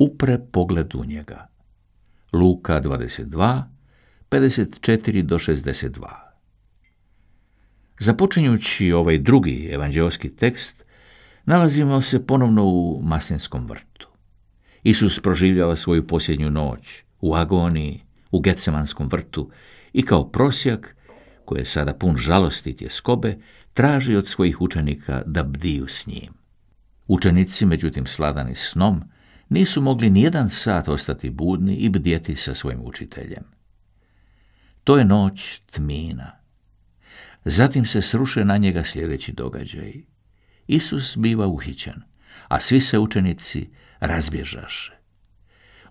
upre pogled u njega. Luka 22, 54 do 62. Započinjući ovaj drugi evanđelski tekst, nalazimo se ponovno u Maslinskom vrtu. Isus proživljava svoju posljednju noć u agoniji, u Getsemanskom vrtu i kao prosjak, koji je sada pun žalosti i tjeskobe, traži od svojih učenika da bdiju s njim. Učenici, međutim sladani snom, nisu mogli nijedan sat ostati budni i bdjeti sa svojim učiteljem. To je noć tmina. Zatim se sruše na njega sljedeći događaj. Isus biva uhićen, a svi se učenici razbježaše.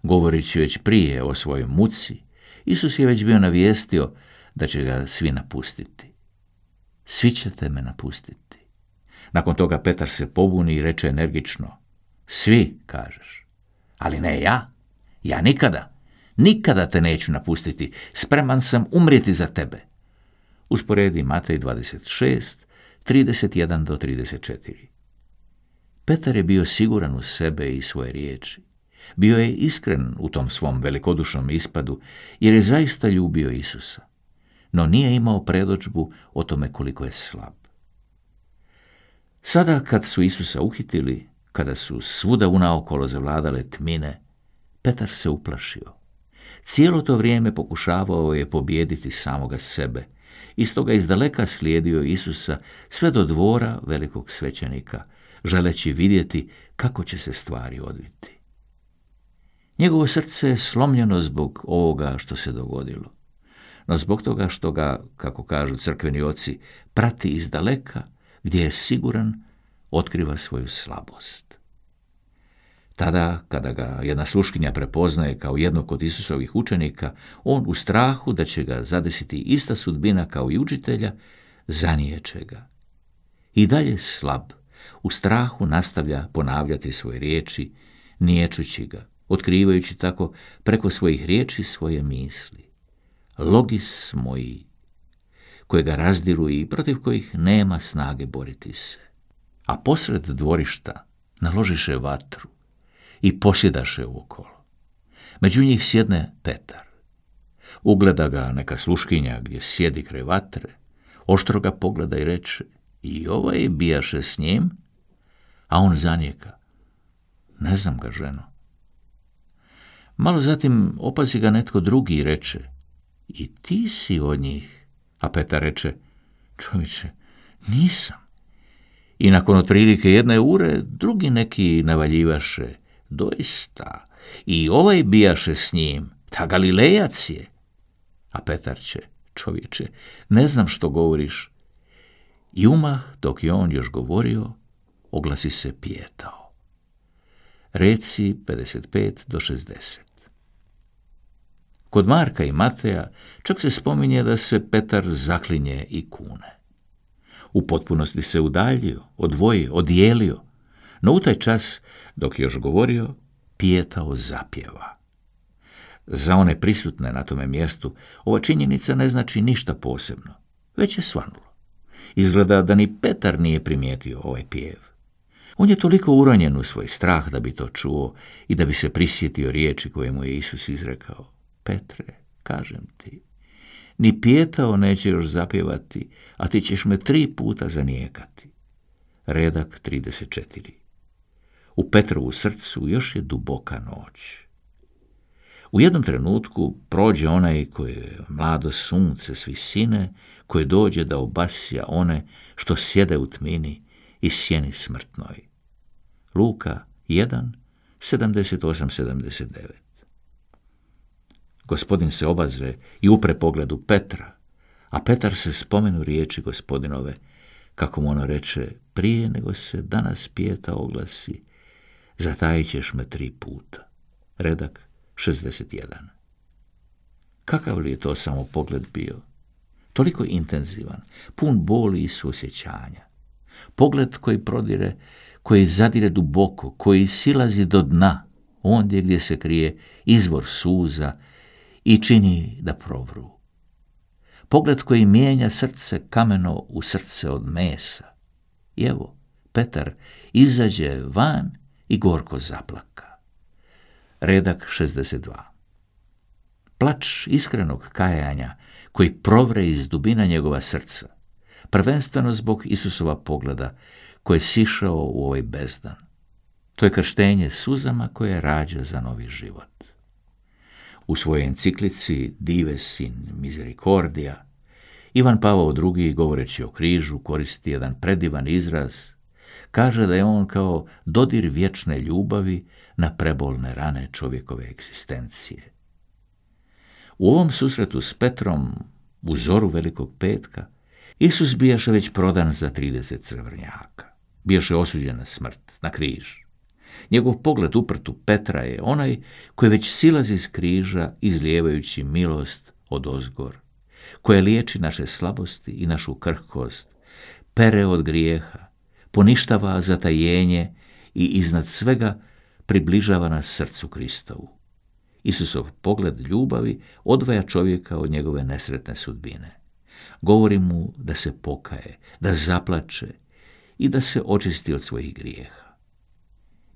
Govorići već prije o svojoj muci, Isus je već bio navijestio da će ga svi napustiti. Svi ćete me napustiti. Nakon toga Petar se pobuni i reče energično, svi, kažeš, ali ne ja, ja nikada, nikada te neću napustiti, spreman sam umrijeti za tebe. Usporedi Matej 26, 31 do 34. Petar je bio siguran u sebe i svoje riječi. Bio je iskren u tom svom velikodušnom ispadu, jer je zaista ljubio Isusa. No nije imao predođbu o tome koliko je slab. Sada kad su Isusa uhitili, kada su svuda unaokolo zavladale tmine, Petar se uplašio. Cijelo to vrijeme pokušavao je pobijediti samoga sebe, i stoga izdaleka slijedio Isusa sve do dvora velikog svećenika, želeći vidjeti kako će se stvari odviti. Njegovo srce je slomljeno zbog ovoga što se dogodilo, no zbog toga što ga, kako kažu crkveni oci, prati izdaleka, gdje je siguran, otkriva svoju slabost. Tada, kada ga jedna sluškinja prepoznaje kao jednog od Isusovih učenika, on u strahu da će ga zadesiti ista sudbina kao i učitelja, zanijeće ga. I dalje slab, u strahu nastavlja ponavljati svoje riječi, niječući ga, otkrivajući tako preko svojih riječi svoje misli. Logis moji, koje ga razdiru i protiv kojih nema snage boriti se. A posred dvorišta naložiše vatru i posjedaše okolo. Među njih sjedne Petar. Ugleda ga neka sluškinja gdje sjedi kraj vatre, oštro ga pogleda i reče, i ovaj bijaše s njim, a on zanijeka. Ne znam ga, ženo. Malo zatim opazi ga netko drugi i reče, i ti si od njih. A Petar reče, čovječe, nisam. I nakon otprilike jedne ure, drugi neki navaljivaše, doista, i ovaj bijaše s njim, ta Galilejac je. A Petar će, čovječe, ne znam što govoriš. I umah, dok je on još govorio, oglasi se pijetao. Reci 55 do 60. Kod Marka i Mateja čak se spominje da se Petar zaklinje i kune. U potpunosti se udaljio, odvojio, odijelio, no u taj čas, dok je još govorio, pijetao zapjeva. Za one prisutne na tome mjestu, ova činjenica ne znači ništa posebno, već je svanulo. Izgleda da ni Petar nije primijetio ovaj pjev. On je toliko uranjen u svoj strah da bi to čuo i da bi se prisjetio riječi koje mu je Isus izrekao. Petre, kažem ti, ni pijetao neće još zapjevati, a ti ćeš me tri puta zanijekati. Redak 34. U Petrovu srcu još je duboka noć. U jednom trenutku prođe onaj koji je mlado sunce s visine, koje dođe da obasja one što sjede u tmini i sjeni smrtnoj. Luka 1, 78-79 Gospodin se obazre i upre pogledu Petra, a Petar se spomenu riječi gospodinove, kako mu ono reče, prije nego se danas pijeta oglasi, zatajit ćeš me tri puta. Redak 61. Kakav li je to samo pogled bio? Toliko intenzivan, pun boli i suosjećanja. Pogled koji prodire, koji zadire duboko, koji silazi do dna, ondje gdje se krije izvor suza i čini da provru. Pogled koji mijenja srce kameno u srce od mesa. I evo, Petar izađe van i gorko zaplaka. redak 62. Plač iskrenog kajanja koji provre iz dubina njegova srca, prvenstveno zbog Isusova pogleda koji je sišao u ovaj bezdan. To je krštenje suzama koje rađa za novi život. U svojoj enciklici Dives in Misericordia Ivan Pavao II. govoreći o križu koristi jedan predivan izraz, kaže da je on kao dodir vječne ljubavi na prebolne rane čovjekove egzistencije. U ovom susretu s Petrom, u zoru Velikog petka, Isus bijaše već prodan za 30 crvrnjaka. Bijaše osuđen na smrt, na križ. Njegov pogled uprtu Petra je onaj koji već silazi iz križa izlijevajući milost od ozgor, koje liječi naše slabosti i našu krhkost, pere od grijeha, poništava zatajenje i iznad svega približava nas srcu Kristovu. Isusov pogled ljubavi odvaja čovjeka od njegove nesretne sudbine. Govori mu da se pokaje, da zaplače i da se očisti od svojih grijeha.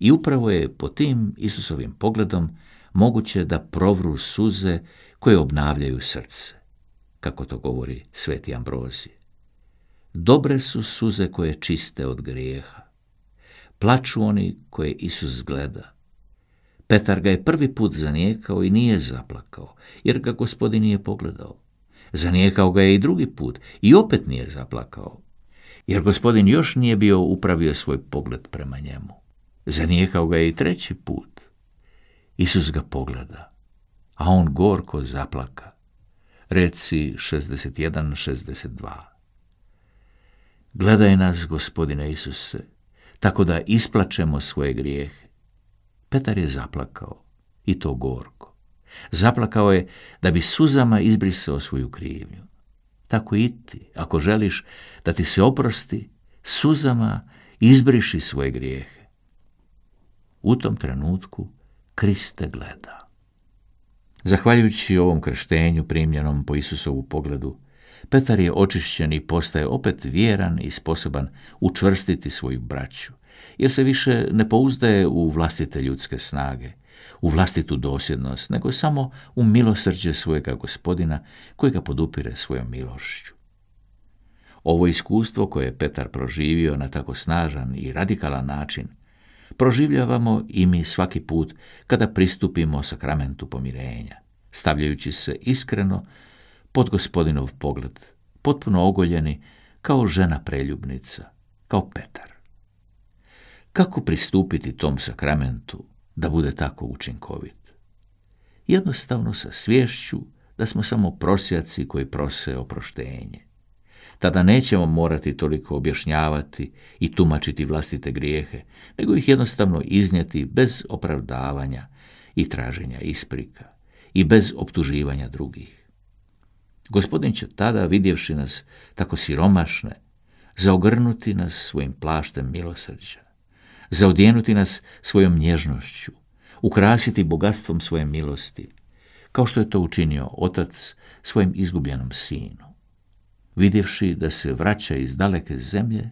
I upravo je po tim Isusovim pogledom moguće da provru suze koje obnavljaju srce, kako to govori sveti Ambrozije. Dobre su suze koje čiste od grijeha. Plaču oni koje Isus gleda. Petar ga je prvi put zanijekao i nije zaplakao, jer ga gospodin nije pogledao. Zanijekao ga je i drugi put i opet nije zaplakao, jer gospodin još nije bio upravio svoj pogled prema njemu. Zanijekao ga je i treći put. Isus ga pogleda, a on gorko zaplaka. Reci 61-62. Gledaj nas, gospodine Isuse, tako da isplačemo svoje grijehe. Petar je zaplakao, i to gorko. Zaplakao je da bi suzama izbrisao svoju krivnju. Tako i ti, ako želiš da ti se oprosti, suzama izbriši svoje grijehe. U tom trenutku Kriste gleda. Zahvaljujući ovom krštenju primljenom po Isusovu pogledu, Petar je očišćen i postaje opet vjeran i sposoban učvrstiti svoju braću, jer se više ne pouzdaje u vlastite ljudske snage, u vlastitu dosljednost, nego samo u milosrđe svojega gospodina koji ga podupire svojom milošću. Ovo iskustvo koje je Petar proživio na tako snažan i radikalan način, proživljavamo i mi svaki put kada pristupimo sakramentu pomirenja, stavljajući se iskreno pod gospodinov pogled, potpuno ogoljeni kao žena preljubnica, kao Petar. Kako pristupiti tom sakramentu da bude tako učinkovit? Jednostavno sa svješću da smo samo prosjaci koji prose oproštenje. Tada nećemo morati toliko objašnjavati i tumačiti vlastite grijehe, nego ih jednostavno iznijeti bez opravdavanja i traženja isprika i bez optuživanja drugih. Gospodin će tada, vidjevši nas tako siromašne, zaogrnuti nas svojim plaštem milosrđa, zaodjenuti nas svojom nježnošću, ukrasiti bogatstvom svoje milosti, kao što je to učinio otac svojim izgubljenom sinu. Vidjevši da se vraća iz daleke zemlje,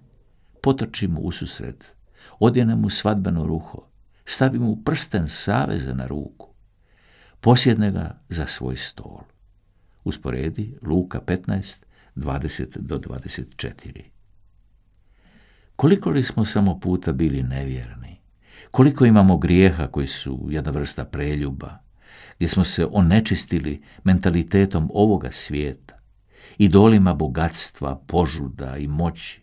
potrči mu ususret, odjene mu svadbeno ruho, stavi mu prsten saveza na ruku, posjedne ga za svoj stol. Usporedi Luka 15, 20 do 24. Koliko li smo samo puta bili nevjerni? Koliko imamo grijeha koji su jedna vrsta preljuba, gdje smo se onečistili mentalitetom ovoga svijeta, idolima bogatstva, požuda i moći.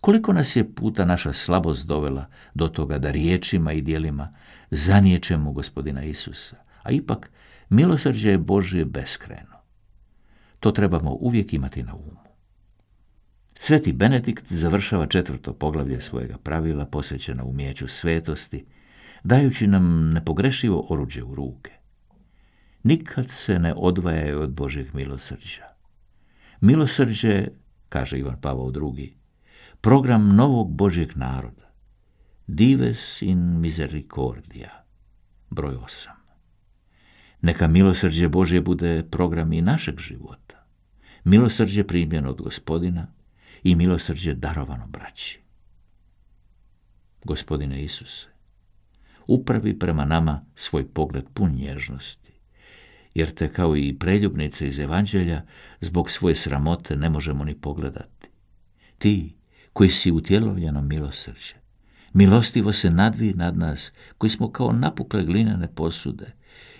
Koliko nas je puta naša slabost dovela do toga da riječima i dijelima zaniječemo gospodina Isusa, a ipak milosrđe je Božje beskreno. To trebamo uvijek imati na umu. Sveti Benedikt završava četvrto poglavlje svojega pravila posvećeno umijeću svetosti, dajući nam nepogrešivo oruđe u ruke. Nikad se ne odvajaju od Božeg milosrđa. Milosrđe, kaže Ivan Pavao II, program novog Božjeg naroda. Dives in misericordia, broj osam. Neka milosrđe Božje bude program i našeg života. Milosrđe primljeno od gospodina i milosrđe darovano braći. Gospodine Isuse, upravi prema nama svoj pogled pun nježnosti. Jer te kao i preljubnice iz evanđelja zbog svoje sramote ne možemo ni pogledati. Ti koji si utjelovljeno milosrđe, milostivo se nadvi nad nas koji smo kao napukle glinane posude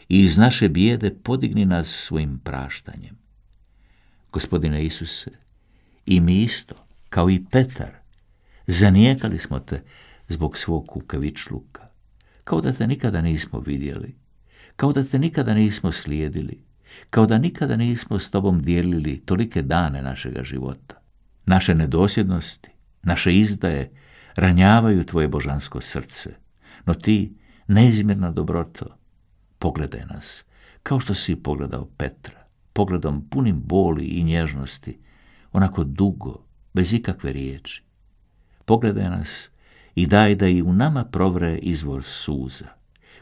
i iz naše bijede podigni nas svojim praštanjem. Gospodine Isuse, i mi isto, kao i Petar, zanijekali smo te zbog svog kukavičluka, kao da te nikada nismo vidjeli, kao da te nikada nismo slijedili, kao da nikada nismo s tobom dijelili tolike dane našega života. Naše nedosjednosti, naše izdaje ranjavaju tvoje božansko srce, no ti, neizmjerna dobroto, pogledaj nas, kao što si pogledao Petra, pogledom punim boli i nježnosti, onako dugo, bez ikakve riječi. Pogledaj nas i daj da i u nama provre izvor suza,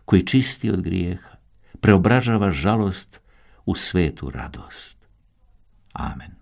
koji čisti od grijeha, preobražava žalost u svetu radost. Amen.